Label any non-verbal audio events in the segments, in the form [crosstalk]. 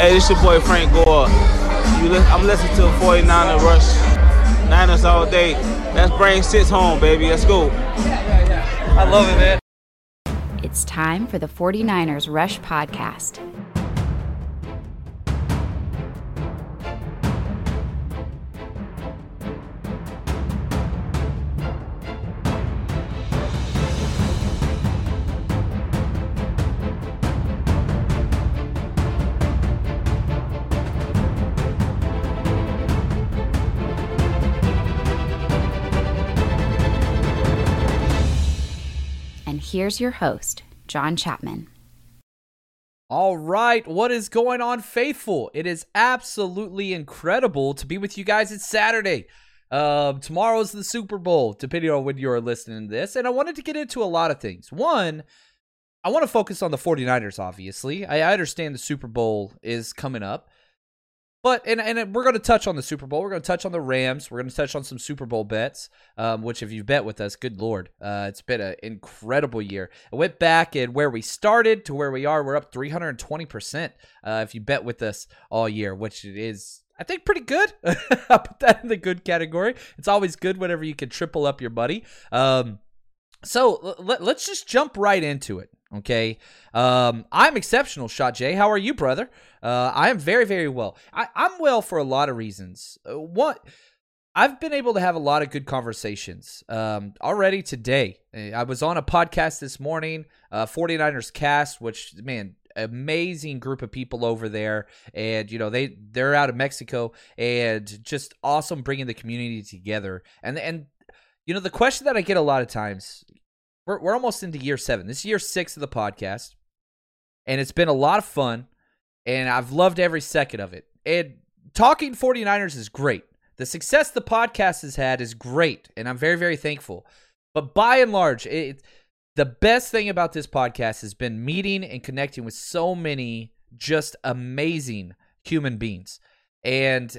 Hey, this your boy Frank Gore. You li- I'm listening to 49er Rush. Niners all day. Let's bring six home, baby. Let's go. I love it, man. It's time for the 49ers Rush Podcast. Here's your host, John Chapman. All right, what is going on, faithful? It is absolutely incredible to be with you guys. It's Saturday. Uh, tomorrow's the Super Bowl, depending on when you're listening to this. And I wanted to get into a lot of things. One, I want to focus on the 49ers, obviously. I I understand the Super Bowl is coming up. But and and we're going to touch on the Super Bowl. We're going to touch on the Rams. We're going to touch on some Super Bowl bets. Um, which if you bet with us, good lord, uh, it's been an incredible year. I went back and where we started to where we are, we're up three hundred and twenty percent. Uh, if you bet with us all year, which is I think pretty good. [laughs] I'll put that in the good category. It's always good whenever you can triple up your buddy. Um, so let, let's just jump right into it. Okay. Um, I'm exceptional, Shot J. How are you, brother? Uh, I am very, very well. I, I'm well for a lot of reasons. Uh, what I've been able to have a lot of good conversations um, already today. Uh, I was on a podcast this morning, uh, 49ers Cast, which, man, amazing group of people over there and you know they they're out of Mexico and just awesome bringing the community together and and you know the question that I get a lot of times we're we're almost into year 7 this is year 6 of the podcast and it's been a lot of fun and I've loved every second of it. And talking 49ers is great. The success the podcast has had is great and I'm very very thankful. But by and large it the best thing about this podcast has been meeting and connecting with so many just amazing human beings. And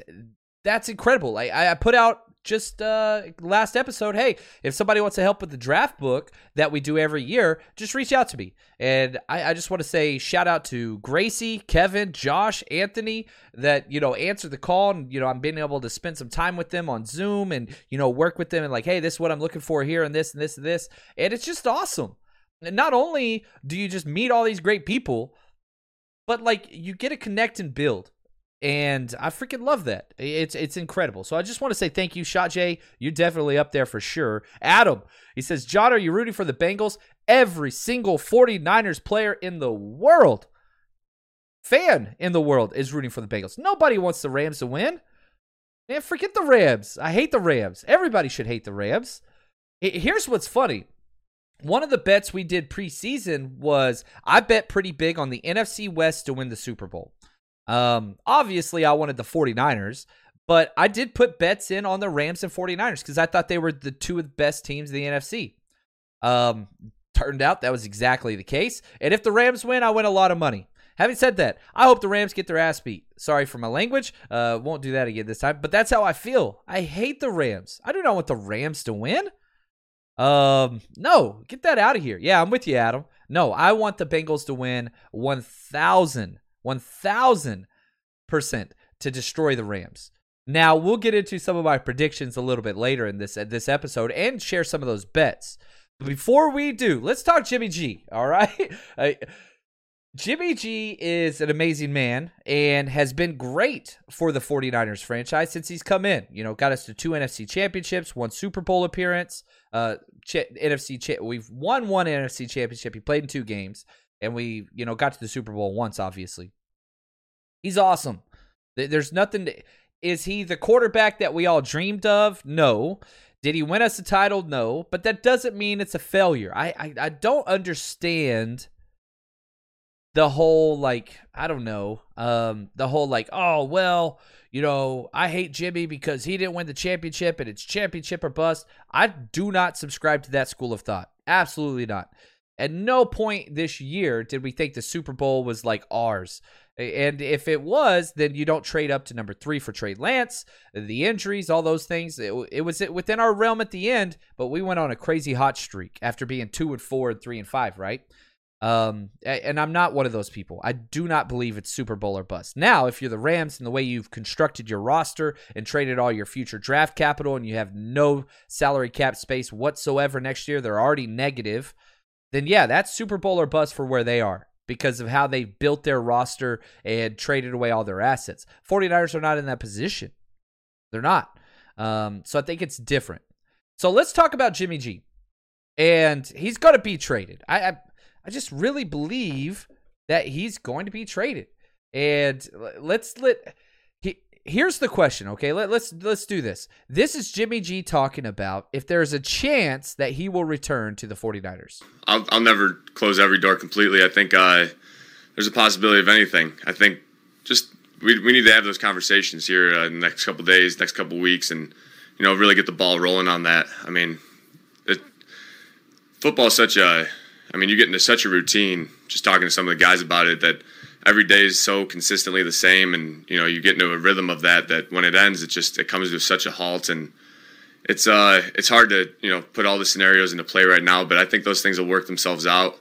that's incredible. I, I put out just uh last episode hey if somebody wants to help with the draft book that we do every year just reach out to me. And i, I just want to say shout out to gracie kevin josh anthony that you know answered the call and you know i'm being able to spend some time with them on zoom and you know work with them and like hey this is what i'm looking for here and this and this and this. And it's just awesome. And not only do you just meet all these great people but like you get to connect and build and I freaking love that. It's it's incredible. So I just want to say thank you, Shot J. You're definitely up there for sure. Adam, he says, John, are you rooting for the Bengals? Every single 49ers player in the world, fan in the world, is rooting for the Bengals. Nobody wants the Rams to win. Man, forget the Rams. I hate the Rams. Everybody should hate the Rams. Here's what's funny. One of the bets we did preseason was I bet pretty big on the NFC West to win the Super Bowl. Um, obviously, I wanted the 49ers, but I did put bets in on the Rams and 49ers because I thought they were the two of the best teams in the NFC. Um, turned out that was exactly the case. And if the Rams win, I win a lot of money. Having said that, I hope the Rams get their ass beat. Sorry for my language. Uh, won't do that again this time. But that's how I feel. I hate the Rams. I do not want the Rams to win. Um, no, get that out of here. Yeah, I'm with you, Adam. No, I want the Bengals to win 1,000, 1,000 percent to destroy the Rams. Now we'll get into some of my predictions a little bit later in this this episode and share some of those bets. But before we do, let's talk Jimmy G. [laughs] All right. Jimmy G is an amazing man and has been great for the 49ers franchise since he's come in. You know, got us to two NFC championships, one Super Bowl appearance, uh, ch- NFC. Cha- we've won one NFC championship. He played in two games, and we, you know, got to the Super Bowl once. Obviously, he's awesome. There's nothing. To, is he the quarterback that we all dreamed of? No. Did he win us a title? No. But that doesn't mean it's a failure. I, I, I don't understand the whole like I don't know, um, the whole like oh well, you know I hate Jimmy because he didn't win the championship and it's championship or bust. I do not subscribe to that school of thought. Absolutely not. At no point this year did we think the Super Bowl was like ours. And if it was, then you don't trade up to number three for Trey Lance, the injuries, all those things. It, it was within our realm at the end, but we went on a crazy hot streak after being two and four and three and five, right? Um, and I'm not one of those people. I do not believe it's Super Bowl or bust. Now, if you're the Rams and the way you've constructed your roster and traded all your future draft capital and you have no salary cap space whatsoever next year, they're already negative, then yeah, that's Super Bowl or bust for where they are because of how they built their roster and traded away all their assets. 49ers are not in that position. They're not. Um, so I think it's different. So let's talk about Jimmy G. And he's going to be traded. I, I I just really believe that he's going to be traded. And let's let here's the question, okay? Let, let's let's do this. This is Jimmy G talking about if there's a chance that he will return to the 49ers. I'll, I'll never close every door completely. I think uh, there's a possibility of anything. I think just we, we need to have those conversations here uh, in the next couple days, next couple weeks, and you know really get the ball rolling on that. I mean, it, football is such a I mean, you get into such a routine just talking to some of the guys about it that every day is so consistently the same, and you know, you get into a rhythm of that. That when it ends, it just it comes to such a halt, and it's uh it's hard to you know put all the scenarios into play right now. But I think those things will work themselves out.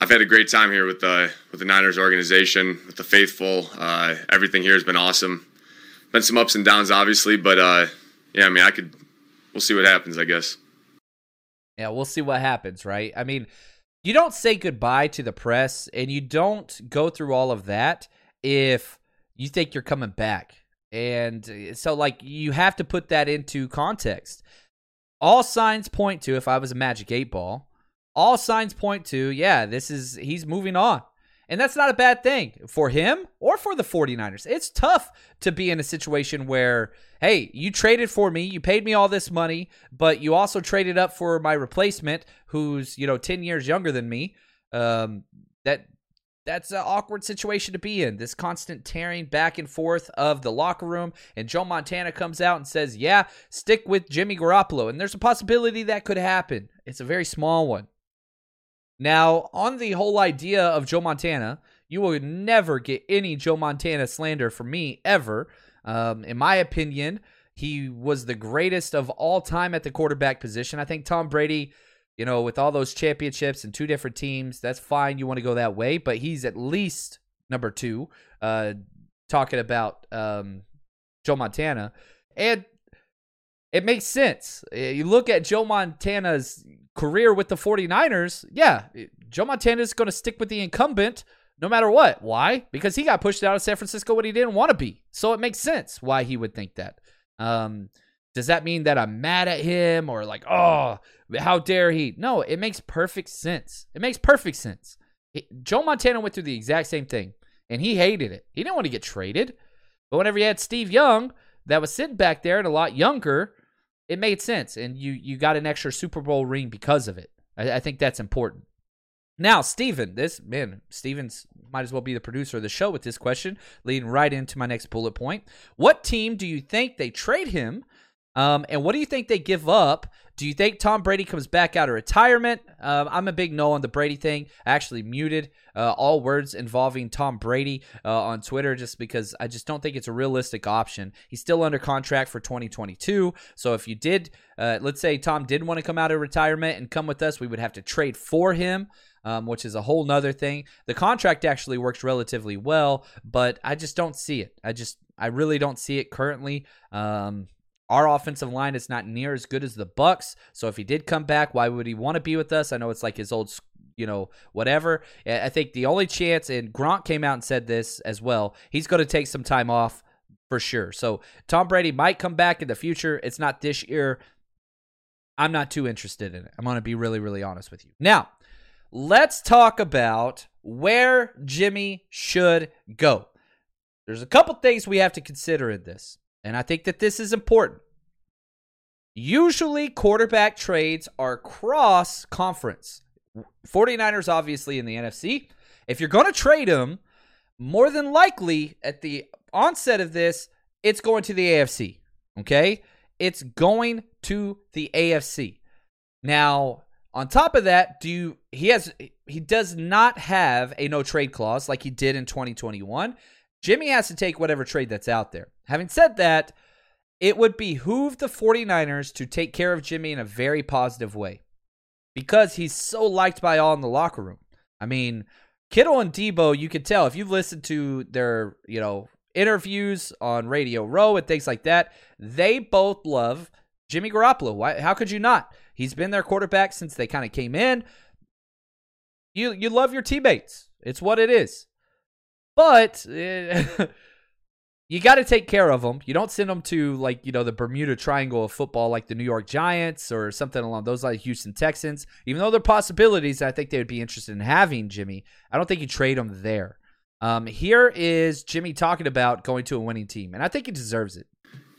I've had a great time here with the with the Niners organization, with the faithful. Uh, everything here has been awesome. Been some ups and downs, obviously, but uh, yeah, I mean, I could. We'll see what happens, I guess. Yeah, we'll see what happens, right? I mean, you don't say goodbye to the press and you don't go through all of that if you think you're coming back. And uh, so, like, you have to put that into context. All signs point to, if I was a Magic 8 ball, all signs point to, yeah, this is, he's moving on. And that's not a bad thing for him or for the 49ers. It's tough to be in a situation where, hey, you traded for me, you paid me all this money, but you also traded up for my replacement who's, you know, 10 years younger than me. Um, that that's an awkward situation to be in. This constant tearing back and forth of the locker room. And Joe Montana comes out and says, Yeah, stick with Jimmy Garoppolo. And there's a possibility that could happen. It's a very small one. Now, on the whole idea of Joe Montana, you will never get any Joe Montana slander from me ever. Um, in my opinion, he was the greatest of all time at the quarterback position. I think Tom Brady, you know, with all those championships and two different teams, that's fine. You want to go that way, but he's at least number two. Uh, talking about um, Joe Montana, and it makes sense. You look at Joe Montana's career with the 49ers, yeah, Joe Montana is going to stick with the incumbent no matter what. Why? Because he got pushed out of San Francisco when he didn't want to be. So it makes sense why he would think that. Um, does that mean that I'm mad at him or like, oh, how dare he? No, it makes perfect sense. It makes perfect sense. Joe Montana went through the exact same thing and he hated it. He didn't want to get traded. But whenever you had Steve Young that was sitting back there and a lot younger, it made sense. And you you got an extra Super Bowl ring because of it. I, I think that's important. Now, Steven, this man, Steven's might as well be the producer of the show with this question, leading right into my next bullet point. What team do you think they trade him? Um, and what do you think they give up Do you think Tom Brady comes back out of retirement? Um, I'm a big no on the Brady thing. I actually muted uh, all words involving Tom Brady uh, on Twitter just because I just don't think it's a realistic option. He's still under contract for 2022. So if you did, uh, let's say Tom did want to come out of retirement and come with us, we would have to trade for him. Um, which is a whole nother thing. The contract actually works relatively well, but I just don't see it. I just, I really don't see it currently. Um, our offensive line is not near as good as the Bucks. So if he did come back, why would he want to be with us? I know it's like his old, you know, whatever. I think the only chance, and Gronk came out and said this as well. He's going to take some time off for sure. So Tom Brady might come back in the future. It's not this year. I'm not too interested in it. I'm going to be really, really honest with you. Now, let's talk about where Jimmy should go. There's a couple things we have to consider in this. And I think that this is important. Usually, quarterback trades are cross conference. 49ers, obviously, in the NFC. If you're going to trade them, more than likely at the onset of this, it's going to the AFC. Okay? It's going to the AFC. Now, on top of that, do you, he has he does not have a no trade clause like he did in 2021. Jimmy has to take whatever trade that's out there. Having said that, it would behoove the 49ers to take care of Jimmy in a very positive way because he's so liked by all in the locker room. I mean, Kittle and Deebo, you could tell if you've listened to their, you know, interviews on Radio Row and things like that, they both love Jimmy Garoppolo. Why, how could you not? He's been their quarterback since they kind of came in. You you love your teammates. It's what it is. But uh, [laughs] you got to take care of them. You don't send them to like you know the Bermuda Triangle of football, like the New York Giants or something along those like Houston Texans. Even though there are possibilities, I think they would be interested in having Jimmy. I don't think you trade him there. Um, here is Jimmy talking about going to a winning team, and I think he deserves it.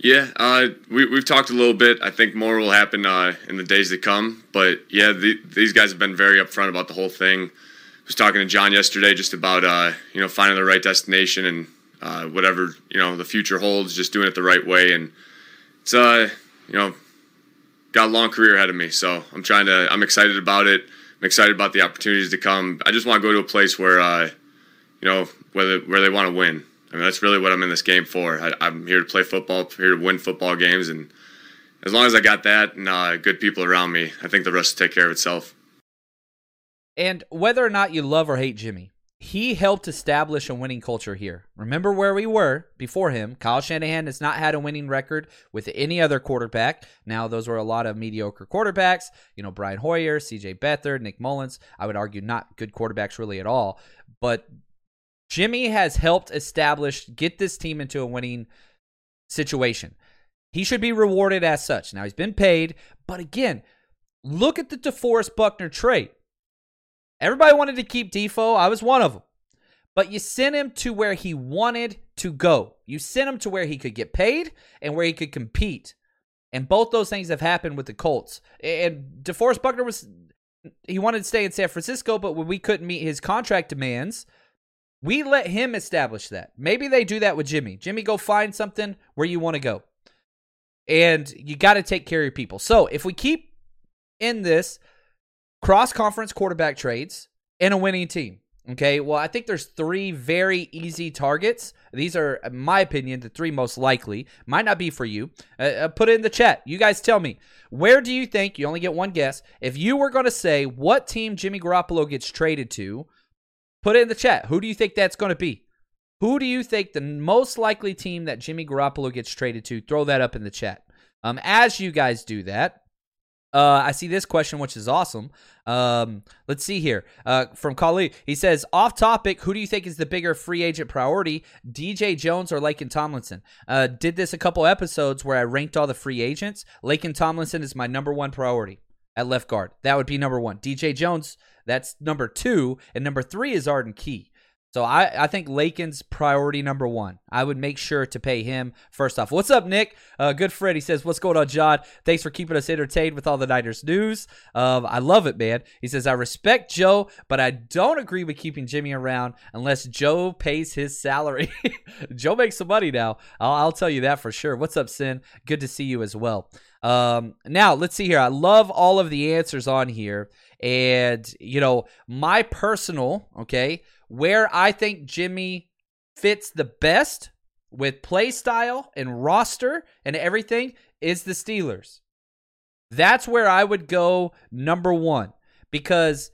Yeah, uh, we, we've talked a little bit. I think more will happen uh, in the days to come. But yeah, the, these guys have been very upfront about the whole thing was talking to John yesterday just about uh, you know finding the right destination and uh, whatever you know the future holds, just doing it the right way. And it's uh you know got a long career ahead of me, so I'm trying to. I'm excited about it. I'm excited about the opportunities to come. I just want to go to a place where uh, you know where they, where they want to win. I mean that's really what I'm in this game for. I, am here to play football, here to win football games, and as long as I got that and uh, good people around me, I think the rest will take care of itself. And whether or not you love or hate Jimmy, he helped establish a winning culture here. Remember where we were before him. Kyle Shanahan has not had a winning record with any other quarterback. Now, those were a lot of mediocre quarterbacks. You know, Brian Hoyer, CJ Beathard, Nick Mullens. I would argue not good quarterbacks really at all. But Jimmy has helped establish, get this team into a winning situation. He should be rewarded as such. Now, he's been paid. But again, look at the DeForest Buckner trade. Everybody wanted to keep Defoe. I was one of them. But you sent him to where he wanted to go. You sent him to where he could get paid and where he could compete. And both those things have happened with the Colts. And DeForest Buckner was he wanted to stay in San Francisco, but when we couldn't meet his contract demands, we let him establish that. Maybe they do that with Jimmy. Jimmy, go find something where you want to go. And you got to take care of your people. So if we keep in this, cross conference quarterback trades, and a winning team. Okay, well, I think there's three very easy targets. These are, in my opinion, the three most likely. Might not be for you. Uh, uh, put it in the chat. You guys tell me. Where do you think, you only get one guess, if you were going to say what team Jimmy Garoppolo gets traded to, put it in the chat. Who do you think that's going to be? Who do you think the most likely team that Jimmy Garoppolo gets traded to? Throw that up in the chat. Um, as you guys do that, uh, I see this question, which is awesome. Um, let's see here. Uh, from Kali, he says, off topic, who do you think is the bigger free agent priority, DJ Jones or Laken Tomlinson? Uh, did this a couple episodes where I ranked all the free agents. Laken Tomlinson is my number one priority at left guard. That would be number one. DJ Jones, that's number two. And number three is Arden Key. So I, I think Laken's priority number one. I would make sure to pay him first off. What's up, Nick? Uh, good Fred. He says, "What's going on, John? Thanks for keeping us entertained with all the Niners news. Um, I love it, man." He says, "I respect Joe, but I don't agree with keeping Jimmy around unless Joe pays his salary. [laughs] Joe makes some money now. I'll, I'll tell you that for sure. What's up, Sin? Good to see you as well. Um, now let's see here. I love all of the answers on here, and you know my personal okay." Where I think Jimmy fits the best with play style and roster and everything is the Steelers. That's where I would go number one because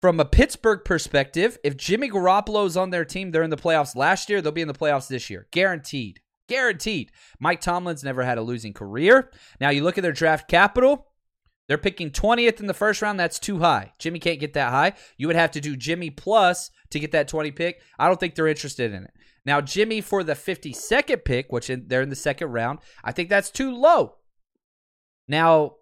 from a Pittsburgh perspective, if Jimmy Garoppolo's on their team, they're in the playoffs last year, they'll be in the playoffs this year. Guaranteed. Guaranteed. Mike Tomlin's never had a losing career. Now you look at their draft capital, they're picking 20th in the first round. That's too high. Jimmy can't get that high. You would have to do Jimmy plus to get that 20 pick. I don't think they're interested in it. Now, Jimmy for the 52nd pick, which in, they're in the second round, I think that's too low. Now,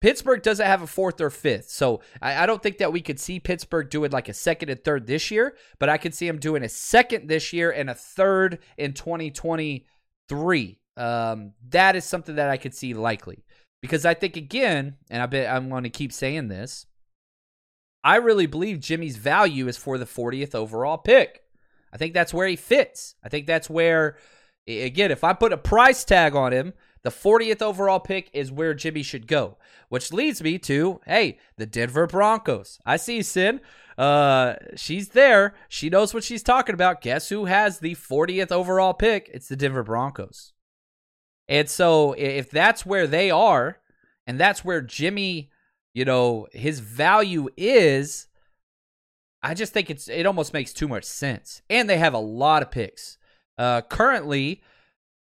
Pittsburgh doesn't have a fourth or fifth. So I, I, don't think that we could see Pittsburgh doing like a second and third this year, but I could see them doing a second this year and a third in 2023. Um, that is something that I could see likely. Because I think again, and I bet I'm going to keep saying this, I really believe Jimmy's value is for the 40th overall pick. I think that's where he fits. I think that's where again, if I put a price tag on him, the 40th overall pick is where Jimmy should go. Which leads me to, hey, the Denver Broncos. I see Sin. Uh, she's there. She knows what she's talking about. Guess who has the 40th overall pick? It's the Denver Broncos. And so if that's where they are, and that's where Jimmy, you know, his value is, I just think it's it almost makes too much sense. And they have a lot of picks. Uh currently,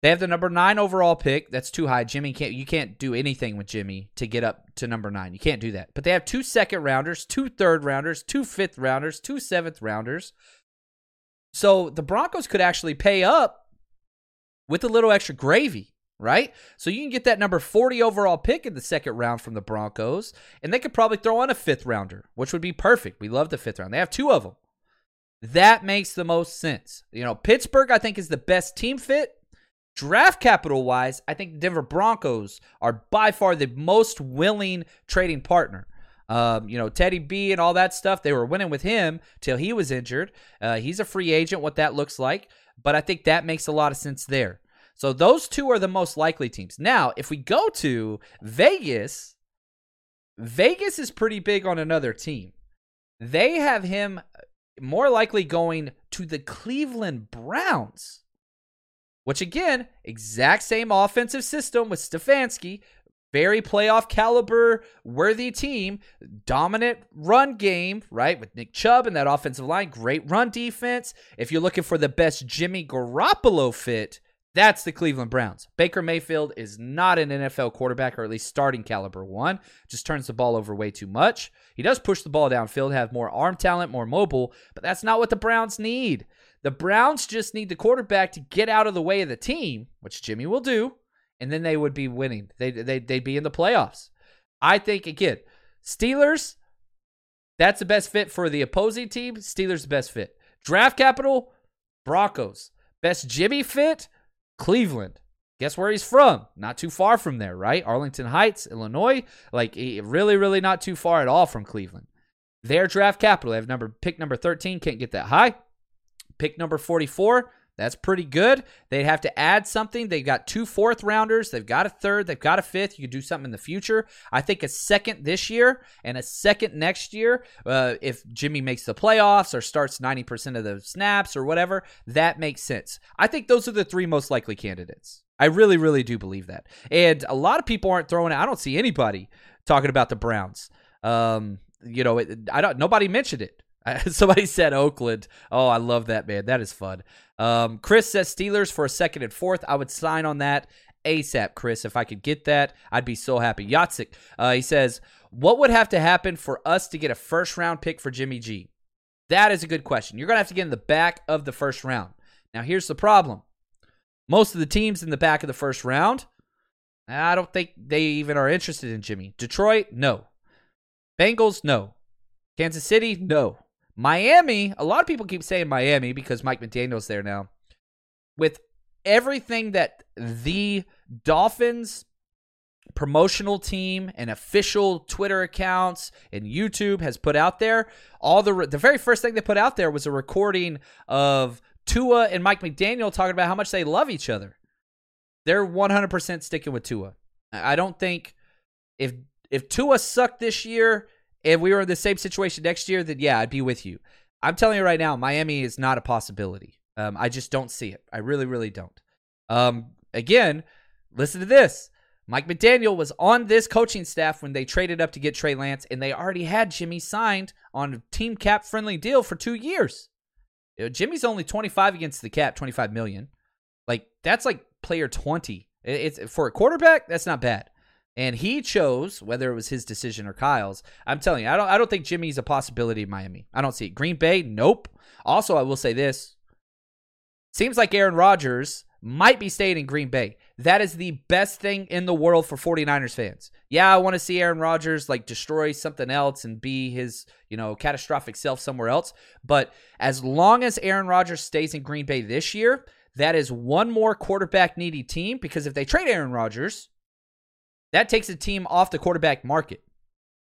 they have the number nine overall pick. That's too high. Jimmy can't you can't do anything with Jimmy to get up to number nine. You can't do that. But they have two second rounders, two third rounders, two fifth rounders, two seventh rounders. So the Broncos could actually pay up with a little extra gravy right? So you can get that number 40 overall pick in the second round from the Broncos, and they could probably throw on a fifth rounder, which would be perfect. We love the fifth round. They have two of them. That makes the most sense. You know, Pittsburgh, I think, is the best team fit. Draft capital wise, I think Denver Broncos are by far the most willing trading partner. Um, you know, Teddy B and all that stuff, they were winning with him till he was injured. Uh, he's a free agent, what that looks like. But I think that makes a lot of sense there. So those two are the most likely teams. Now, if we go to Vegas, Vegas is pretty big on another team. They have him uh, more likely going to the Cleveland Browns, which again, exact same offensive system with Stefanski, very playoff caliber worthy team, dominant run game, right? With Nick Chubb and that offensive line, great run defense. If you're looking for the best Jimmy Garoppolo fit, that's the Cleveland Browns. Baker Mayfield is not an NFL quarterback, or at least starting caliber one. Just turns the ball over way too much. He does push the ball downfield, have more arm talent, more mobile, but that's not what the Browns need. The Browns just need the quarterback to get out of the way of the team, which Jimmy will do, and then they would be winning. They, they, they'd be in the playoffs. I think, again, Steelers, that's the best fit for the opposing team. Steelers, the best fit. Draft capital, Broncos. Best Jimmy fit, Cleveland. Guess where he's from? Not too far from there, right? Arlington Heights, Illinois. Like really, really not too far at all from Cleveland. Their draft capital. They have number pick number 13. Can't get that high. Pick number 44. That's pretty good. They'd have to add something. They've got two fourth rounders. They've got a third. They've got a fifth. You could do something in the future. I think a second this year and a second next year, uh, if Jimmy makes the playoffs or starts 90% of the snaps or whatever, that makes sense. I think those are the three most likely candidates. I really, really do believe that. And a lot of people aren't throwing it. I don't see anybody talking about the Browns. Um, you know, it, I don't. Nobody mentioned it. [laughs] Somebody said Oakland. Oh, I love that man. That is fun. Um, Chris says Steelers for a second and fourth. I would sign on that ASAP, Chris. If I could get that, I'd be so happy. Yatsik, uh, he says, what would have to happen for us to get a first round pick for Jimmy G? That is a good question. You're going to have to get in the back of the first round. Now, here's the problem most of the teams in the back of the first round, I don't think they even are interested in Jimmy. Detroit, no. Bengals, no. Kansas City, no. Miami, a lot of people keep saying Miami because Mike McDaniel's there now. With everything that the Dolphins promotional team and official Twitter accounts and YouTube has put out there, all the the very first thing they put out there was a recording of Tua and Mike McDaniel talking about how much they love each other. They're 100% sticking with Tua. I don't think if if Tua sucked this year, if we were in the same situation next year, then yeah, I'd be with you. I'm telling you right now, Miami is not a possibility. Um, I just don't see it. I really, really don't. Um, again, listen to this. Mike McDaniel was on this coaching staff when they traded up to get Trey Lance, and they already had Jimmy signed on a team cap friendly deal for two years. Jimmy's only 25 against the cap, 25 million. Like that's like player 20. It's for a quarterback, that's not bad. And he chose whether it was his decision or Kyle's. I'm telling you, I don't I don't think Jimmy's a possibility in Miami. I don't see it. Green Bay, nope. Also, I will say this. Seems like Aaron Rodgers might be staying in Green Bay. That is the best thing in the world for 49ers fans. Yeah, I want to see Aaron Rodgers like destroy something else and be his, you know, catastrophic self somewhere else. But as long as Aaron Rodgers stays in Green Bay this year, that is one more quarterback needy team because if they trade Aaron Rodgers, that takes a team off the quarterback market.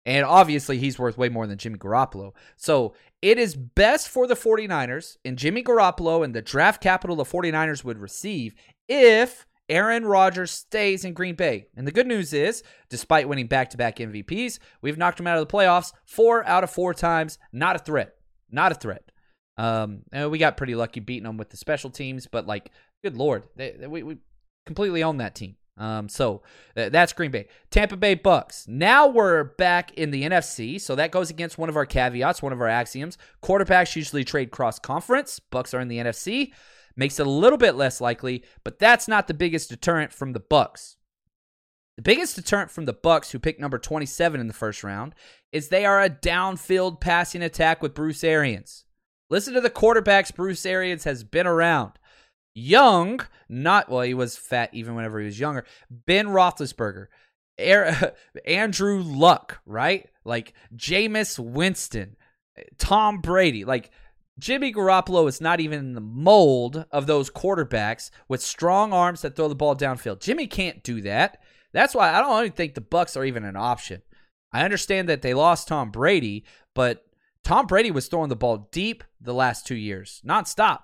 And obviously, he's worth way more than Jimmy Garoppolo. So it is best for the 49ers and Jimmy Garoppolo and the draft capital the 49ers would receive if Aaron Rodgers stays in Green Bay. And the good news is, despite winning back to back MVPs, we've knocked him out of the playoffs four out of four times. Not a threat. Not a threat. Um, we got pretty lucky beating them with the special teams, but like, good lord, they, they, we, we completely own that team. Um, so uh, that's Green Bay. Tampa Bay Bucks. Now we're back in the NFC, so that goes against one of our caveats, one of our axioms. Quarterbacks usually trade cross conference. Bucks are in the NFC. Makes it a little bit less likely, but that's not the biggest deterrent from the Bucks. The biggest deterrent from the Bucks, who picked number 27 in the first round, is they are a downfield passing attack with Bruce Arians. Listen to the quarterbacks Bruce Arians has been around. Young, not well, he was fat even whenever he was younger. Ben Roethlisberger, er, [laughs] Andrew Luck, right? Like Jameis Winston, Tom Brady, like Jimmy Garoppolo is not even in the mold of those quarterbacks with strong arms that throw the ball downfield. Jimmy can't do that. That's why I don't even think the Bucks are even an option. I understand that they lost Tom Brady, but Tom Brady was throwing the ball deep the last two years, nonstop.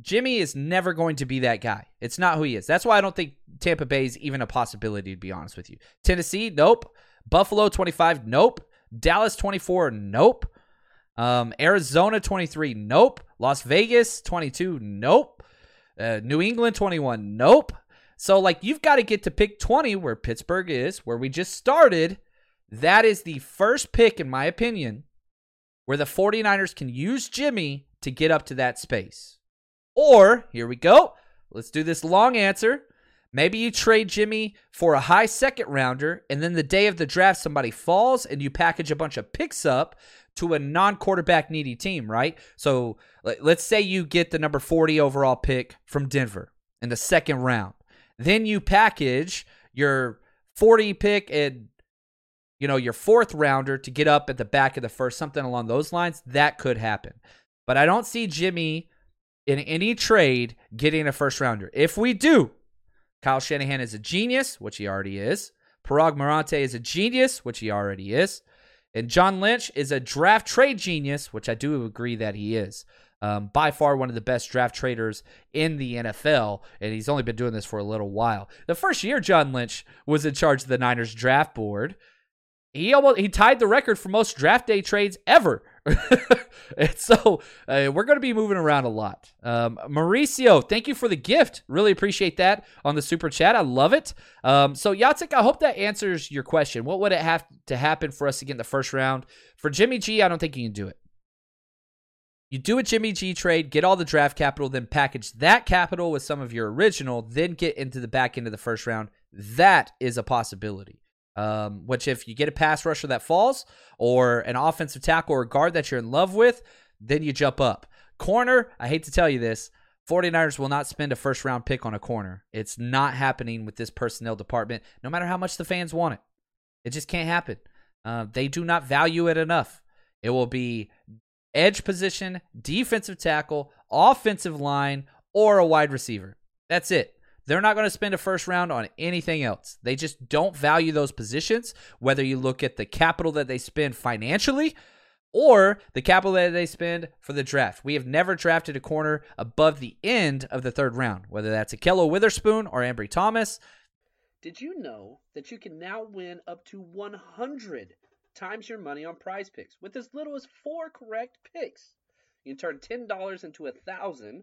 Jimmy is never going to be that guy. It's not who he is. That's why I don't think Tampa Bay is even a possibility, to be honest with you. Tennessee, nope. Buffalo, 25, nope. Dallas, 24, nope. Um, Arizona, 23, nope. Las Vegas, 22, nope. Uh, New England, 21, nope. So, like, you've got to get to pick 20 where Pittsburgh is, where we just started. That is the first pick, in my opinion, where the 49ers can use Jimmy to get up to that space. Or, here we go. Let's do this long answer. Maybe you trade Jimmy for a high second rounder, and then the day of the draft, somebody falls and you package a bunch of picks up to a non quarterback needy team, right? So let's say you get the number 40 overall pick from Denver in the second round. Then you package your 40 pick and you know your fourth rounder to get up at the back of the first, something along those lines. That could happen. But I don't see Jimmy in any trade getting a first rounder. If we do, Kyle Shanahan is a genius, which he already is. Paraag Marathe is a genius, which he already is. And John Lynch is a draft trade genius, which I do agree that he is. Um, by far one of the best draft traders in the NFL, and he's only been doing this for a little while. The first year John Lynch was in charge of the Niners draft board, he almost he tied the record for most draft day trades ever. [laughs] and so uh, we're going to be moving around a lot. Um, Mauricio, thank you for the gift. Really appreciate that on the super chat. I love it. Um, so Yatsik, I hope that answers your question. What would it have to happen for us to get in the first round? For Jimmy G, I don't think you can do it. You do a Jimmy G trade, get all the draft capital, then package that capital with some of your original, then get into the back end of the first round. That is a possibility. Um, which, if you get a pass rusher that falls, or an offensive tackle or guard that you're in love with, then you jump up. Corner, I hate to tell you this, 49ers will not spend a first round pick on a corner. It's not happening with this personnel department, no matter how much the fans want it. It just can't happen. Uh, they do not value it enough. It will be edge position, defensive tackle, offensive line, or a wide receiver. That's it. They're not going to spend a first round on anything else. They just don't value those positions, whether you look at the capital that they spend financially or the capital that they spend for the draft. We have never drafted a corner above the end of the third round, whether that's Ahkello Witherspoon or Ambry Thomas. Did you know that you can now win up to 100 times your money on prize picks with as little as four correct picks? You can turn $10 into a 1000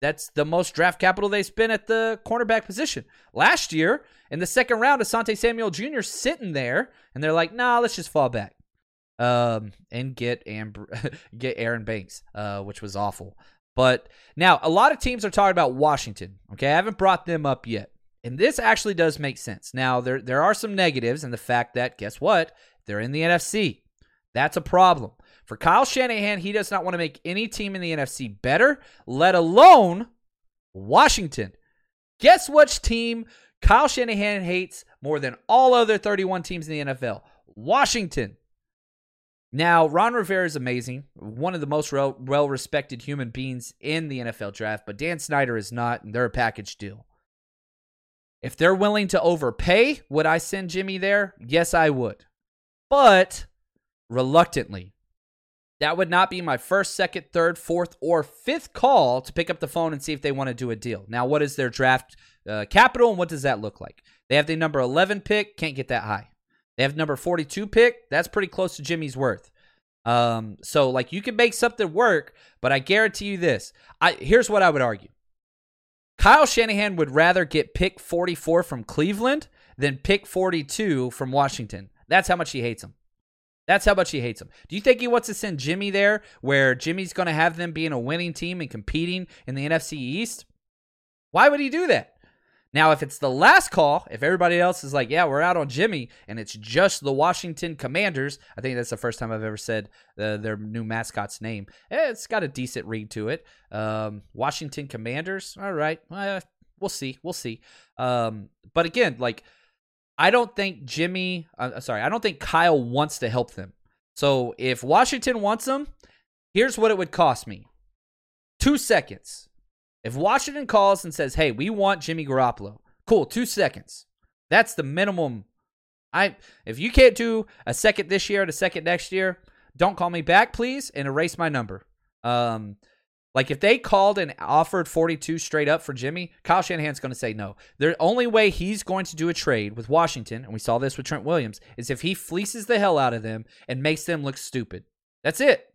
That's the most draft capital they spent at the cornerback position. Last year, in the second round, Asante Samuel Jr. sitting there, and they're like, nah, let's just fall back. Um, and get Amber, [laughs] get Aaron Banks, uh, which was awful. But now a lot of teams are talking about Washington. Okay, I haven't brought them up yet. And this actually does make sense. Now, there there are some negatives in the fact that guess what? They're in the NFC. That's a problem. For Kyle Shanahan, he does not want to make any team in the NFC better, let alone Washington. Guess which team Kyle Shanahan hates more than all other 31 teams in the NFL? Washington. Now, Ron Rivera is amazing, one of the most well respected human beings in the NFL draft, but Dan Snyder is not, and they're a package deal. If they're willing to overpay, would I send Jimmy there? Yes, I would. But reluctantly. That would not be my first, second, third, fourth, or fifth call to pick up the phone and see if they want to do a deal. Now, what is their draft uh, capital and what does that look like? They have the number 11 pick, can't get that high. They have number 42 pick, that's pretty close to Jimmy's worth. Um, so like you can make something work, but I guarantee you this. I here's what I would argue. Kyle Shanahan would rather get pick 44 from Cleveland than pick 42 from Washington. That's how much he hates him. That's how much he hates him. Do you think he wants to send Jimmy there where Jimmy's going to have them being a winning team and competing in the NFC East? Why would he do that? Now, if it's the last call, if everybody else is like, yeah, we're out on Jimmy, and it's just the Washington Commanders, I think that's the first time I've ever said uh, their new mascot's name. Eh, it's got a decent read to it. Um, Washington Commanders, all right. Uh, we'll see. We'll see. Um, but again, like, I don't think Jimmy, uh, uh, sorry, I don't think Kyle wants to help them. So if Washington wants them, here's what it would cost me two seconds. If Washington calls and says, hey, we want Jimmy Garoppolo, cool, two seconds. That's the minimum. I if you can't do a second this year and a second next year, don't call me back, please, and erase my number. Um, like if they called and offered 42 straight up for Jimmy, Kyle Shanahan's going to say no. The only way he's going to do a trade with Washington, and we saw this with Trent Williams, is if he fleeces the hell out of them and makes them look stupid. That's it.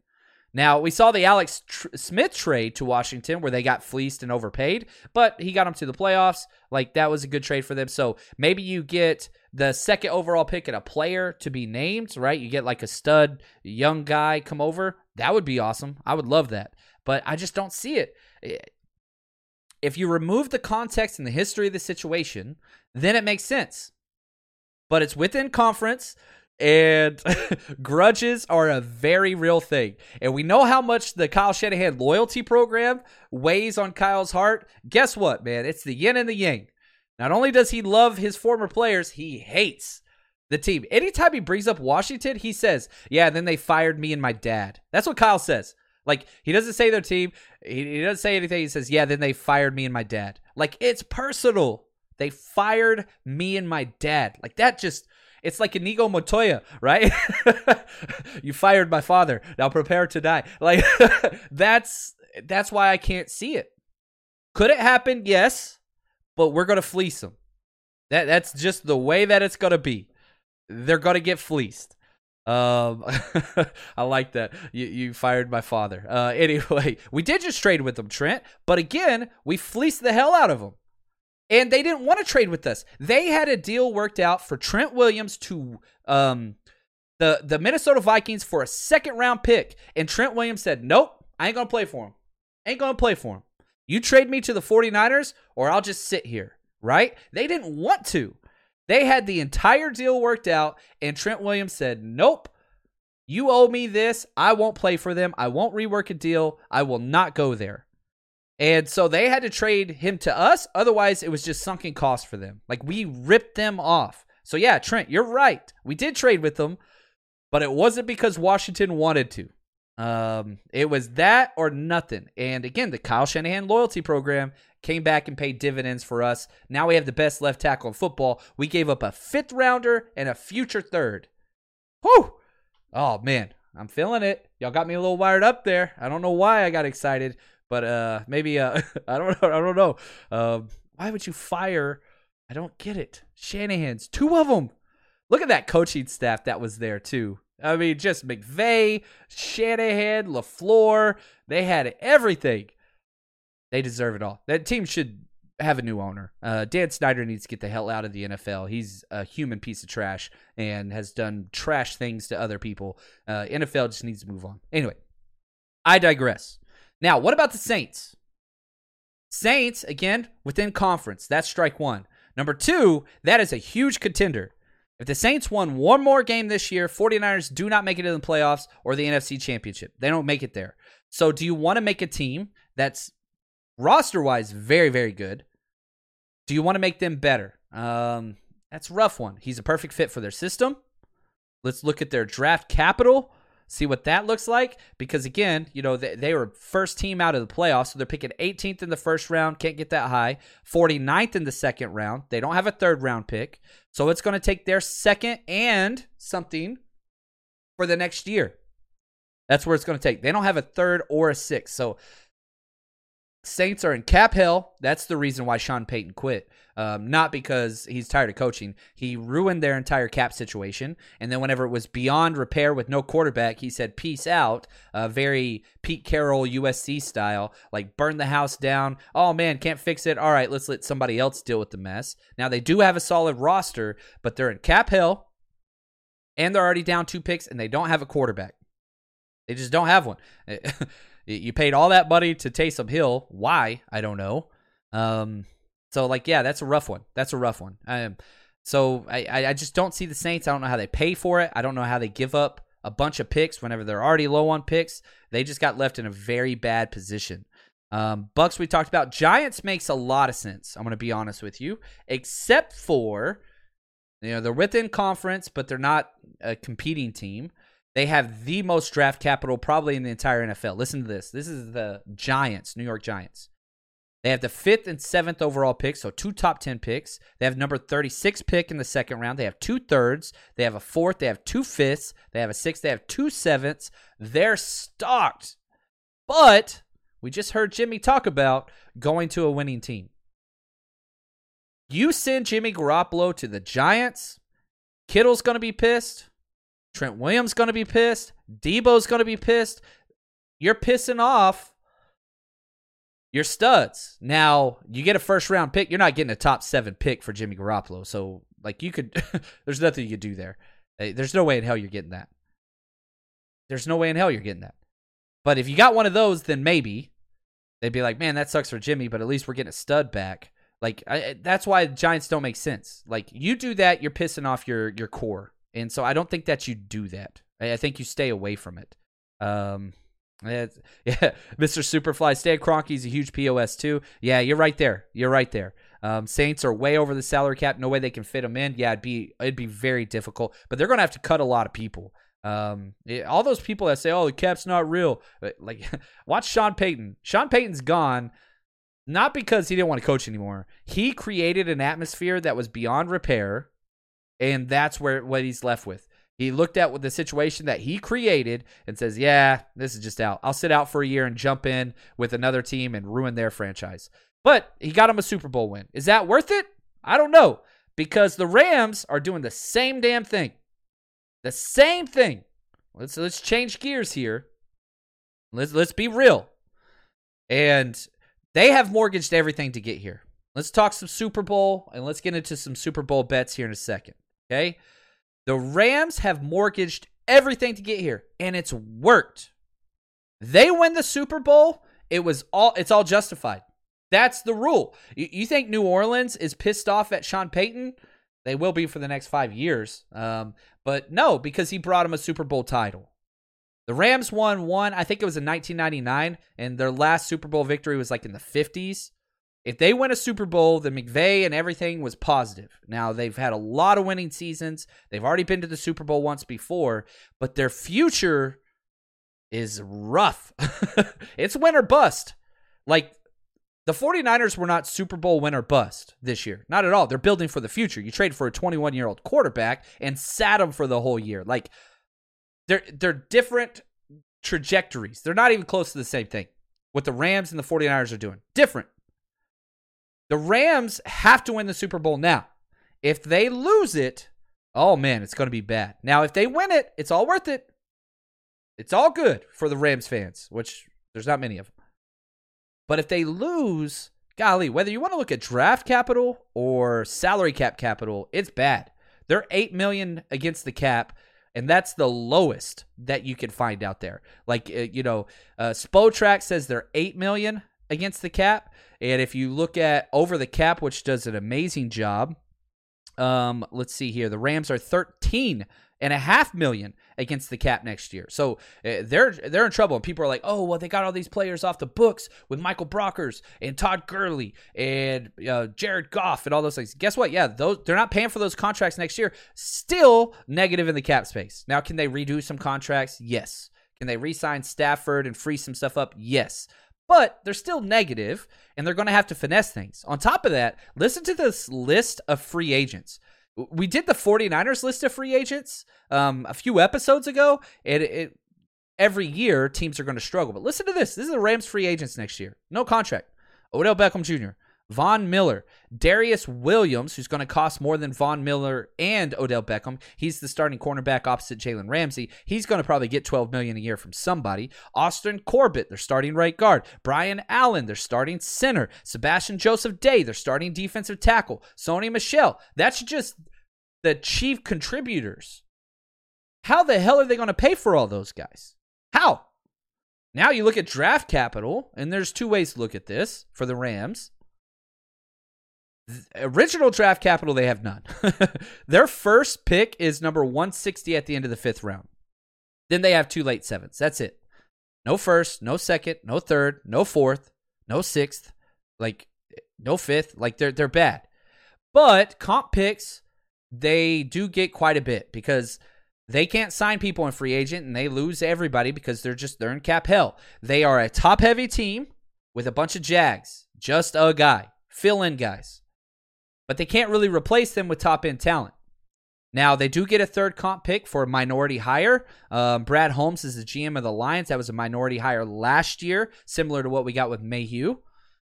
Now, we saw the Alex Tr- Smith trade to Washington where they got fleeced and overpaid, but he got them to the playoffs. Like, that was a good trade for them. So maybe you get the second overall pick and a player to be named, right? You get like a stud young guy come over. That would be awesome. I would love that but I just don't see it. Eh, if you remove the context and the history of the situation, then it makes sense. But it's within conference. And [laughs] grudges are a very real thing. And we know how much the Kyle Shanahan loyalty program weighs on Kyle's heart. Guess what, man? It's the yin and the yang. Not only does he love his former players, he hates the team. Anytime he brings up Washington, he says, Yeah, and then they fired me and my dad. That's what Kyle says. Like, he doesn't say their team. He, he doesn't say anything. He says, Yeah, then they fired me and my dad. Like, it's personal. They fired me and my dad. Like, that just it's like Inigo Montoya, right? [laughs] you fired my father. Now prepare to die. Like [laughs] that's that's why I can't see it. Could it happen? Yes, but we're gonna fleece them. That that's just the way that it's gonna be. They're gonna get fleeced. Um, [laughs] I like that. You you fired my father. Uh, anyway, we did just trade with them, Trent. But again, we fleeced the hell out of them and they didn't want to trade with us. They had a deal worked out for Trent Williams to um, the the Minnesota Vikings for a second round pick, and Trent Williams said, "Nope, I ain't gonna play for him. Ain't gonna play for him. You trade me to the 49ers, or I'll just sit here." Right? They didn't want to. They had the entire deal worked out, and Trent Williams said, "Nope." You owe me this. I won't play for them. I won't rework a deal. I will not go there. And so they had to trade him to us. Otherwise, it was just sunken cost for them. Like we ripped them off. So yeah, Trent, you're right. We did trade with them, but it wasn't because Washington wanted to. Um, it was that or nothing. And again, the Kyle Shanahan loyalty program came back and paid dividends for us. Now we have the best left tackle in football. We gave up a fifth rounder and a future third. Whew! Oh man, I'm feeling it. Y'all got me a little wired up there. I don't know why I got excited, but uh, maybe uh, [laughs] I don't know. I don't know. Uh, why would you fire? I don't get it. Shanahan's two of them. Look at that coaching staff that was there too. I mean, just McVay, Shanahan, LaFleur. They had everything. They deserve it all. That team should have a new owner. Uh, Dan Snyder needs to get the hell out of the NFL. He's a human piece of trash and has done trash things to other people. Uh, NFL just needs to move on. Anyway, I digress. Now, what about the Saints? Saints, again, within conference. That's strike one. Number two, that is a huge contender. If the Saints won one more game this year, 49ers do not make it in the playoffs or the NFC Championship. They don't make it there. So, do you want to make a team that's roster wise very, very good? Do you want to make them better? Um, that's rough one. He's a perfect fit for their system. Let's look at their draft capital see what that looks like. Because again, you know, they, they, were first team out of the playoffs, so they're picking 18th in the first round, can't get that high, 49th in the second round. They don't have a third round pick. So it's going to take their second and something for the next year. That's where it's going to take. They don't have a third or a sixth. So Saints are in cap hell. That's the reason why Sean Payton quit. Um, not because he's tired of coaching. He ruined their entire cap situation. And then whenever it was beyond repair with no quarterback, he said, peace out. Uh, very Pete Carroll USC style. Like, burn the house down. Oh, man, can't fix it. All right, let's let somebody else deal with the mess. Now, they do have a solid roster, but they're in cap hell. And they're already down two picks, and they don't have a quarterback. They just don't have one. [laughs] You paid all that money to Taysom Hill. Why? I don't know. Um, so like, yeah, that's a rough one. That's a rough one. Um, so I, I just don't see the Saints. I don't know how they pay for it. I don't know how they give up a bunch of picks whenever they're already low on picks. They just got left in a very bad position. Um, Bucks we talked about. Giants makes a lot of sense. I'm going to be honest with you, except for you know they're within conference, but they're not a competing team. They have the most draft capital probably in the entire NFL. Listen to this. This is the Giants, New York Giants. They have the fifth and seventh overall picks, so two top 10 picks. They have number 36 pick in the second round. They have two thirds. They have a fourth. They have two fifths. They have a sixth. They have two sevenths. They're stocked. But we just heard Jimmy talk about going to a winning team. You send Jimmy Garoppolo to the Giants, Kittle's going to be pissed. Trent Williams going to be pissed. Deebo's going to be pissed. You're pissing off your studs. Now, you get a first round pick. You're not getting a top seven pick for Jimmy Garoppolo. So, like, you could, [laughs] there's nothing you could do there. Eh, there's no way in hell you're getting that. There's no way in hell you're getting that. But if you got one of those, then maybe they'd be like, man, that sucks for Jimmy, but at least we're getting a stud back. Like I, eh, that's why Giants don't make sense. Like you do that, you're pissing off your your core And so I don't think that you do that. I, think you stay away from it. Um, [laughs] yeah, yeah, Mr. Superfly, Stan Kroenke's a huge POS too. Yeah, you're right there. You're right there. Um, Saints are way over the salary cap. No way they can fit them in. Yeah, it'd be it'd be very difficult. But they're gonna have to cut a lot of people. Um, it- all those people that say, "Oh, the cap's not real," but, like [laughs] watch Sean Payton. Sean Payton's gone, not because he didn't want to coach anymore. He created an atmosphere that was beyond repair, and that's where what he's left with. He looked at the situation that he created and says, "Yeah, this is just out. I'll sit out for a year and jump in with another team and ruin their franchise." But he got him a Super Bowl win. Is that worth it? I don't know because the Rams are doing the same damn thing. The same thing. Let's let's change gears here. Let's let's be real. And they have mortgaged everything to get here. Let's talk some Super Bowl and let's get into some Super Bowl bets here in a second. Okay? The Rams have mortgaged everything to get here and it's worked. They win the Super Bowl, it was all it's all justified. That's the rule. You, you think New Orleans is pissed off at Sean Payton? They will be for the next five years. Um, but no, because he brought him a Super Bowl title. The Rams won one, I think it was in 1999, and their last Super Bowl victory was like in the 50s. If they win a Super Bowl, the McVay and everything was positive. Now, they've had a lot of winning seasons. They've already been to the Super Bowl once before, but their future is rough. [laughs] it's win or bust. Like, the 49ers were not Super Bowl win or bust this year. Not at all. They're building for the future. You trade for a 21 year old quarterback and sat him for the whole year. Like, they're they're different trajectories. They're not even close to the same thing. What the Rams and the 49ers are doing. Different. The Rams have to win the Super Bowl now. If they lose it, oh man, it's going to be bad. Now, if they win it, it's all worth it. It's all good for the Rams fans, which there's not many of them. But if they lose, golly, whether you want to look at draft capital or salary cap capital, it's bad. They're 8 million against the cap and that's the lowest that you can find out there. Like uh, you know, uh, Spotrac says they're eight million against the cap, and if you look at over the cap, which does an amazing job, um, let's see here, the Rams are thirteen and a half million against the cap next year. So uh, they're they're in trouble. And people are like, oh well, they got all these players off the books with Michael Brockers and Todd Gurley and uh, Jared Goff and all those things. Guess what? Yeah, those they're not paying for those contracts next year. Still negative in the cap space. Now, can they redo some contracts? Yes. Can they re-sign Stafford and free some stuff up? Yes. But they're still negative, and they're going to have to finesse things. On top of that, listen to this list of free agents. We did the 49ers list of free agents um, a few episodes ago and it, it every year teams are going to struggle. But listen to this. This is the rams free agents next year. No contract. Odell beckham jr Von Miller, Darious Williams, who's going to cost more than Von Miller and Odell Beckham. He's the starting cornerback opposite Jalen Ramsey. He's going to probably get 12 million a year from somebody. Austin Corbett, their starting right guard. Brian Allen, their starting center. Sebastian Joseph Day, their starting defensive tackle. Sony Michel. That's just the chief contributors. How the hell are they going to pay for all those guys? How? Now you look at draft capital, and there's two ways to look at this for the Rams original draft capital they have none. [laughs] Their first pick is number 160 at the end of the fifth round. Then they have two late sevens. That's it. No first no second no third no fourth no sixth like no fifth. Like they're they're bad. But comp picks they do get quite a bit because they can't sign people in free agent and they lose everybody because they're just they're in cap hell. They are a top heavy team with a bunch of jags. Just a guy. Fill in guys but they can't really replace them with top end talent. Now, they do get a third comp pick for a minority hire. Um, Brad Holmes is the GM of the Lions. That was a minority hire last year, similar to what we got with Mayhew.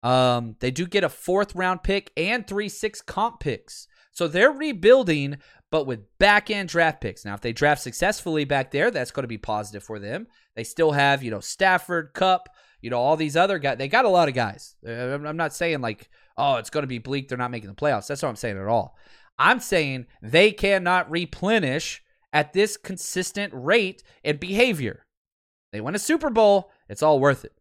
Um, they do get a fourth round pick and three six comp picks. So they're rebuilding, but with back end draft picks. Now, if they draft successfully back there, that's going to be positive for them. They still have, you know, Stafford, Kupp, you know, all these other guys. They got a lot of guys. I'm not saying like oh, it's going to be bleak. They're not making the playoffs. That's what I'm saying at all. I'm saying they cannot replenish at this consistent rate and behavior. They win a Super Bowl, it's all worth it.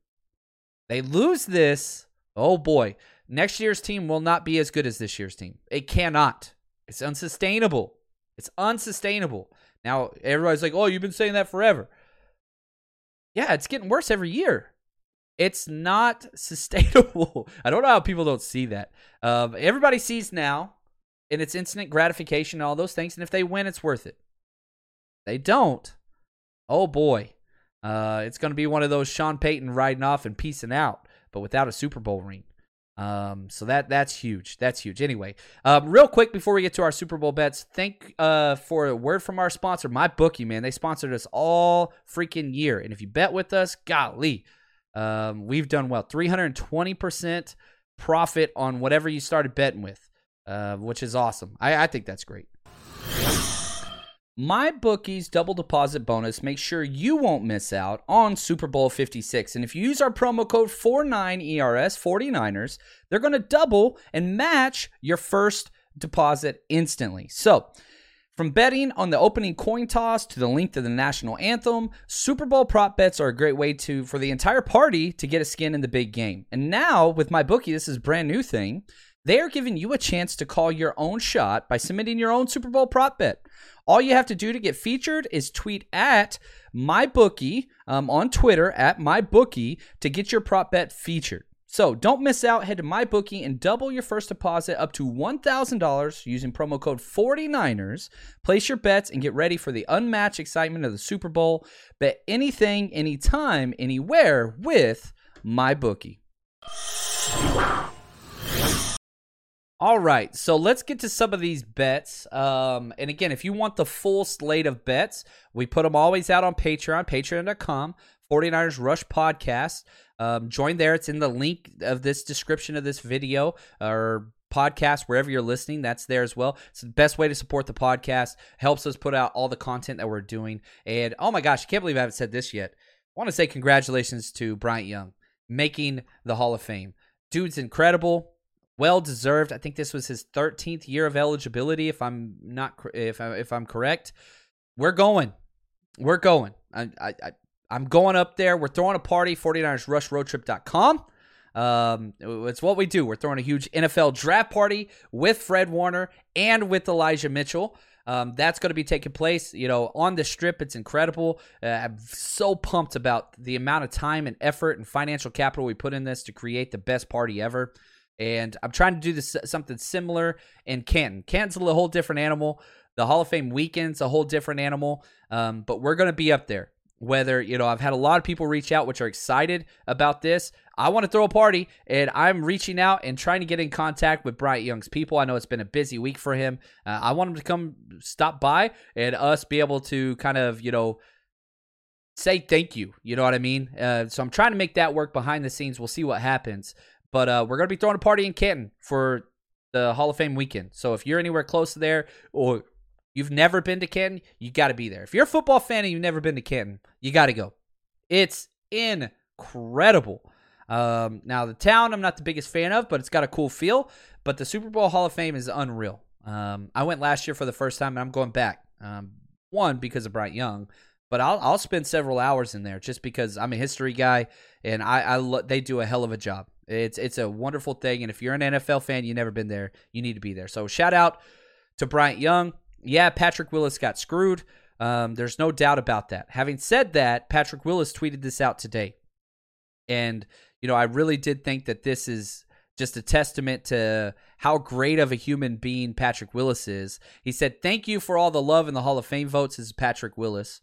They lose this, oh boy, next year's team will not be as good as this year's team. It cannot. It's unsustainable. It's unsustainable. Now, everybody's like, oh, you've been saying that forever. Yeah, it's getting worse every year. It's not [laughs] sustainable. I don't know how people don't see that. Um, everybody sees now, and it's instant gratification and all those things. And if they win, it's worth it. They don't. Oh boy, uh, it's going to be one of those Sean Payton riding off and peacing out, but without a Super Bowl ring. Um, so that that's huge. That's huge. Anyway, um, real quick before we get to our Super Bowl bets, thank uh for a word from our sponsor, my bookie. Man, they sponsored us all freaking year, and if you bet with us, golly, um, we've done well. Three hundred twenty percent profit on whatever you started betting with, uh, which is awesome. I, I think that's great. My bookie's double deposit bonus makes sure you won't miss out on Super Bowl 56. And if you use our promo code 49ERS 49ers, they're going to double and match your first deposit instantly. So, from betting on the opening coin toss to the length of the national anthem, Super Bowl prop bets are a great way to for the entire party to get a skin in the big game. And now with my bookie, this is brand new thing. They are giving you a chance to call your own shot by submitting your own Super Bowl prop bet. All you have to do to get featured is tweet at mybookie um, on Twitter at mybookie to get your prop bet featured. So don't miss out. Head to MyBookie and double your first deposit up to $1,000 using promo code 49ers. Place your bets and get ready for the unmatched excitement of the Super Bowl. Bet anything, anytime, anywhere with MyBookie. All right, so let's get to some of these bets. Um, and again, if you want the full slate of bets, we put them always out on Patreon, patreon.com, 49ers Rush Podcast. Um, join there. It's in the link of this description of this video or podcast, wherever you're listening. That's there as well. It's the best way to support the podcast. Helps us put out all the content that we're doing. And oh my gosh, I can't believe I haven't said this yet. I want to say congratulations to Bryant Young making the Hall of Fame. Dude's incredible well deserved. I think this was his 13th year of eligibility, if I'm not if I, if I'm correct. We're going, we're going. I, I, I'm going up there. We're throwing a party. 49ers Rush Road Trip.com. Um, it's what we do. We're throwing a huge NFL draft party with Fred Warner and with Elijah Mitchell. Um, that's going to be taking place, you know, on the strip. It's incredible. Uh, I'm so pumped about the amount of time and effort and financial capital we put in this to create the best party ever. And I'm trying to do this something similar in Canton. Canton's a whole different animal. The Hall of Fame weekend's a whole different animal. Um, but we're going to be up there. Whether, you know, I've had a lot of people reach out which are excited about this. I want to throw a party and I'm reaching out and trying to get in contact with Bryant Young's people. I know it's been a busy week for him. Uh, I want him to come stop by and us be able to kind of, you know, say thank you. You know what I mean? Uh, so I'm trying to make that work behind the scenes. We'll see what happens. But uh, we're going to be throwing a party in Canton for the Hall of Fame weekend. So if you're anywhere close to there or you've never been to Canton, you got to be there. If you're a football fan and you've never been to Canton, you got to go. It's incredible. Um, now, the town I'm not the biggest fan of, but it's got a cool feel. But the Super Bowl Hall of Fame is unreal. Um, I went last year for the first time, and I'm going back. Um, one, because of Bryant Young, but I'll I'll spend several hours in there just because I'm a history guy, and I, I lo- they do a hell of a job. It's it's a wonderful thing, and if you're an NFL fan, you've never been there, you need to be there. So shout out to Bryant Young. Yeah, Patrick Willis got screwed. Um, there's no doubt about that. Having said that, Patrick Willis tweeted this out today, and you know I really did think that this is just a testament to how great of a human being Patrick Willis is. He said, "Thank you for all the love and the Hall of Fame votes." This is Patrick Willis.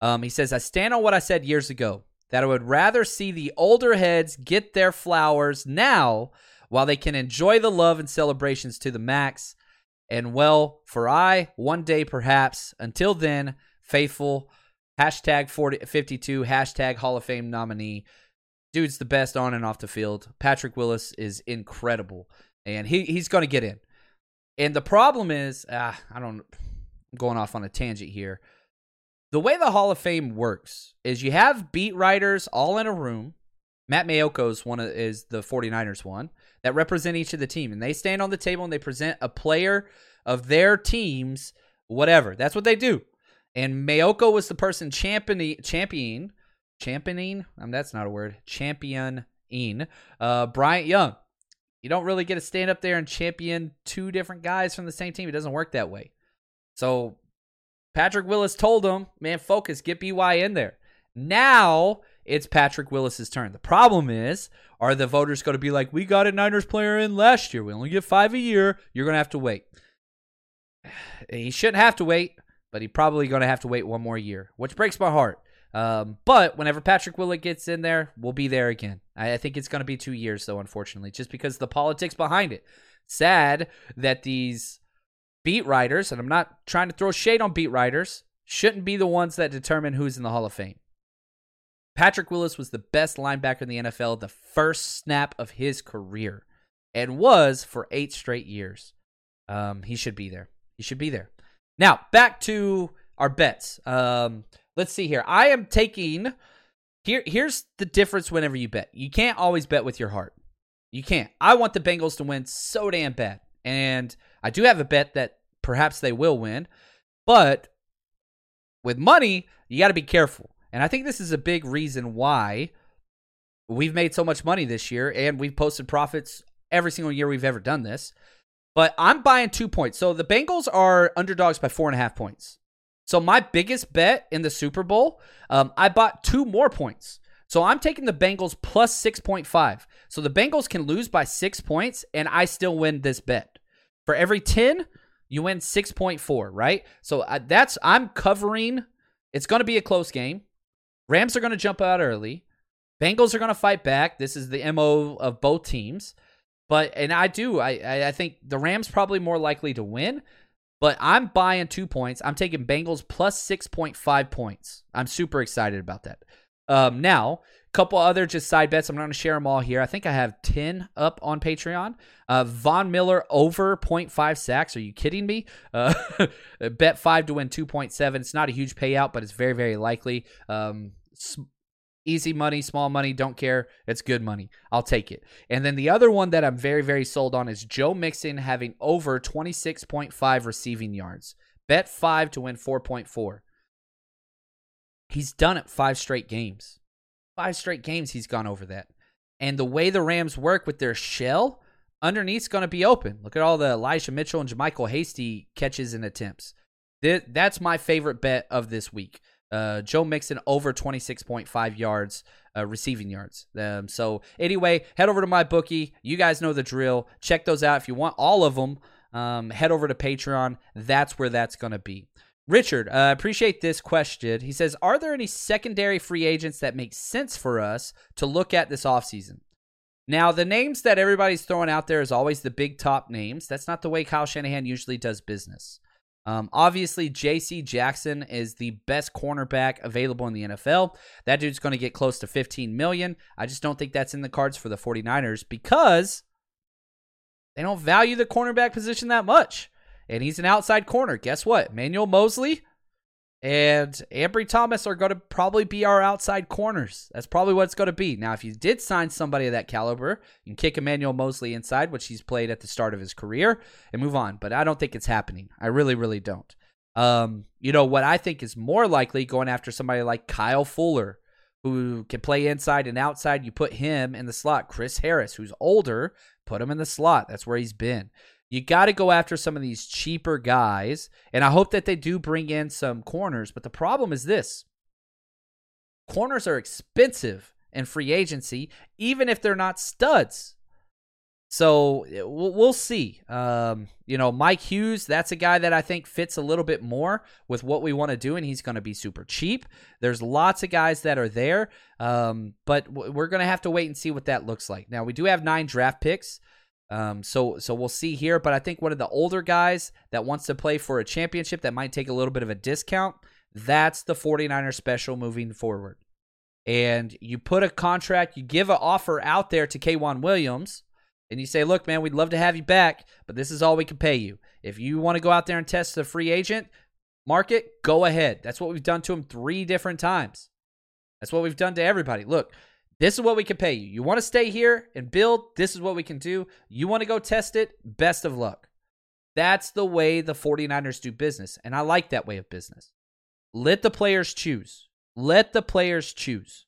Um, he says, "I stand on what I said years ago that I would rather see the older heads get their flowers now while they can enjoy the love and celebrations to the max. And well, for I, one day perhaps, until then, faithful, hashtag 40, 52, hashtag Hall of Fame nominee. Dude's the best on and off the field. Patrick Willis is incredible, and he, he's going to get in. And the problem is, ah, I don't, I'm going off on a tangent here the way the Hall of Fame works is you have beat writers all in a room. Matt Maiocco's one is the 49ers one that represent each of the team and they stand on the table and they present a player of their teams whatever. That's what they do. And Maiocco was the person championing championing championing, um, that's not a word. Championing uh Bryant Young. You don't really get to stand up there and champion two different guys from the same team. It doesn't work that way. So Patrick Willis told him, man, focus, get BY in there. Now it's Patrick Willis's turn. The problem is, are the voters going to be like, we got a Niners player in last year. We only get five a year. You're going to have to wait. [sighs] He shouldn't have to wait, but he probably going to have to wait one more year, which breaks my heart. Um, but whenever Patrick Willis gets in there, we'll be there again. I, I think it's going to be two years, though, unfortunately, just because the politics behind it. Sad that these beat writers, and I'm not trying to throw shade on beat writers, shouldn't be the ones that determine who's in the Hall of Fame. Patrick Willis was the best linebacker in the NFL the first snap of his career and was for eight straight years. Um, he should be there. He should be there. Now, back to our bets. Um, let's see here. I am taking here here's the difference whenever you bet. You can't always bet with your heart. You can't. I want the Bengals to win so damn bad. And I do have a bet that perhaps they will win. But with money, you got to be careful. And I think this is a big reason why we've made so much money this year and we've posted profits every single year we've ever done this. But I'm buying two points. So the Bengals are underdogs by four and a half points. So my biggest bet in the Super Bowl, um, I bought two more points. So I'm taking the Bengals plus 6.5. So the Bengals can lose by six points and I still win this bet. For every 10, you win 6.4, right? So uh, that's, I'm covering, it's going to be a close game. Rams are going to jump out early. Bengals are going to fight back. This is the MO of both teams. But, and I do, I, I think the Rams probably more likely to win, but I'm buying two points. I'm taking Bengals plus 6.5 points. I'm super excited about that. Um, now, couple other just side bets. I'm not going to share them all here. I think I have 10 up on Patreon. Uh, Von Miller over 0.5 sacks. Are you kidding me? Uh, [laughs] bet 5 to win 2.7. It's not a huge payout, but it's very, very likely. Um, easy money, small money, don't care. It's good money. I'll take it. And then the other one that I'm very, very sold on is Joe Mixon having over 26.5 receiving yards. Bet 5 to win 4.4. He's done it five straight games. Five straight games he's gone over that. And the way the Rams work with their shell, underneath's going to be open. Look at all the Elijah Mitchell and JaMycal Hasty catches and attempts. That's my favorite bet of this week. Uh, Joe Mixon over 26.5 yards uh, receiving yards. Um, so anyway, head over to my bookie. You guys know the drill. Check those out if you want all of them. Um, head over to Patreon. That's where that's going to be. Richard, uh, appreciate this question. He says, "Are there any secondary free agents that make sense for us to look at this offseason?" Now, the names that everybody's throwing out there is always the big top names. That's not the way Kyle Shanahan usually does business. Um, obviously, J.C. Jackson is the best cornerback available in the NFL. That dude's going to get close to 15 million. I just don't think that's in the cards for the 49ers because they don't value the cornerback position that much. And he's an outside corner. Guess what? Manuel Moseley and Ambry Thomas are going to probably be our outside corners. That's probably what it's going to be. Now, if you did sign somebody of that caliber, you can kick Emmanuel Moseley inside, which he's played at the start of his career, and move on. But I don't think it's happening. I really, really don't. Um, you know, what I think is more likely going after somebody like Kyle Fuller, who can play inside and outside. You put him in the slot. Chris Harris, who's older, put him in the slot. That's where he's been. You got to go after some of these cheaper guys. And I hope that they do bring in some corners. But the problem is this corners are expensive in free agency, even if they're not studs. So we'll see. Um, you know, Mike Hughes, that's a guy that I think fits a little bit more with what we want to do, and he's going to be super cheap. There's lots of guys that are there, um, but we're going to have to wait and see what that looks like. Now, we do have nine draft picks. Um, so so we'll see here, but I think one of the older guys that wants to play for a championship that might take a little bit of a discount, that's the 49er special moving forward. And you put a contract, you give an offer out there to K'Waun Williams, and you say, look, man, we'd love to have you back, but this is all we can pay you. If you want to go out there and test the free agent market, go ahead. That's what we've done to him three different times. That's what we've done to everybody. Look, this is what we can pay you. You want to stay here and build? This is what we can do. You want to go test it? Best of luck. That's the way the 49ers do business. And I like that way of business. Let the players choose. Let the players choose.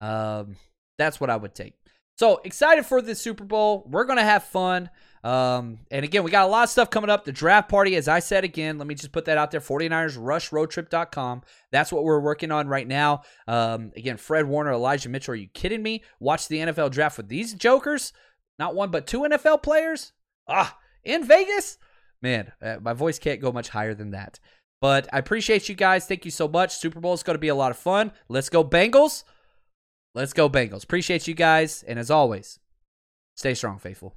Um, that's what I would take. So excited for the Super Bowl. We're going to have fun. Um, and again, we got a lot of stuff coming up. The draft party, as I said again, let me just put that out there 49ers rushroadtrip.com. That's what we're working on right now. Um, again, Fred Warner, Elijah Mitchell, are you kidding me? Watch the NFL draft with these jokers. Not one, but two NFL players. Ah, in Vegas? Man, uh, my voice can't go much higher than that. But I appreciate you guys. Thank you so much. Super Bowl is going to be a lot of fun. Let's go, Bengals. Let's go, Bengals. Appreciate you guys. And as always, stay strong, faithful.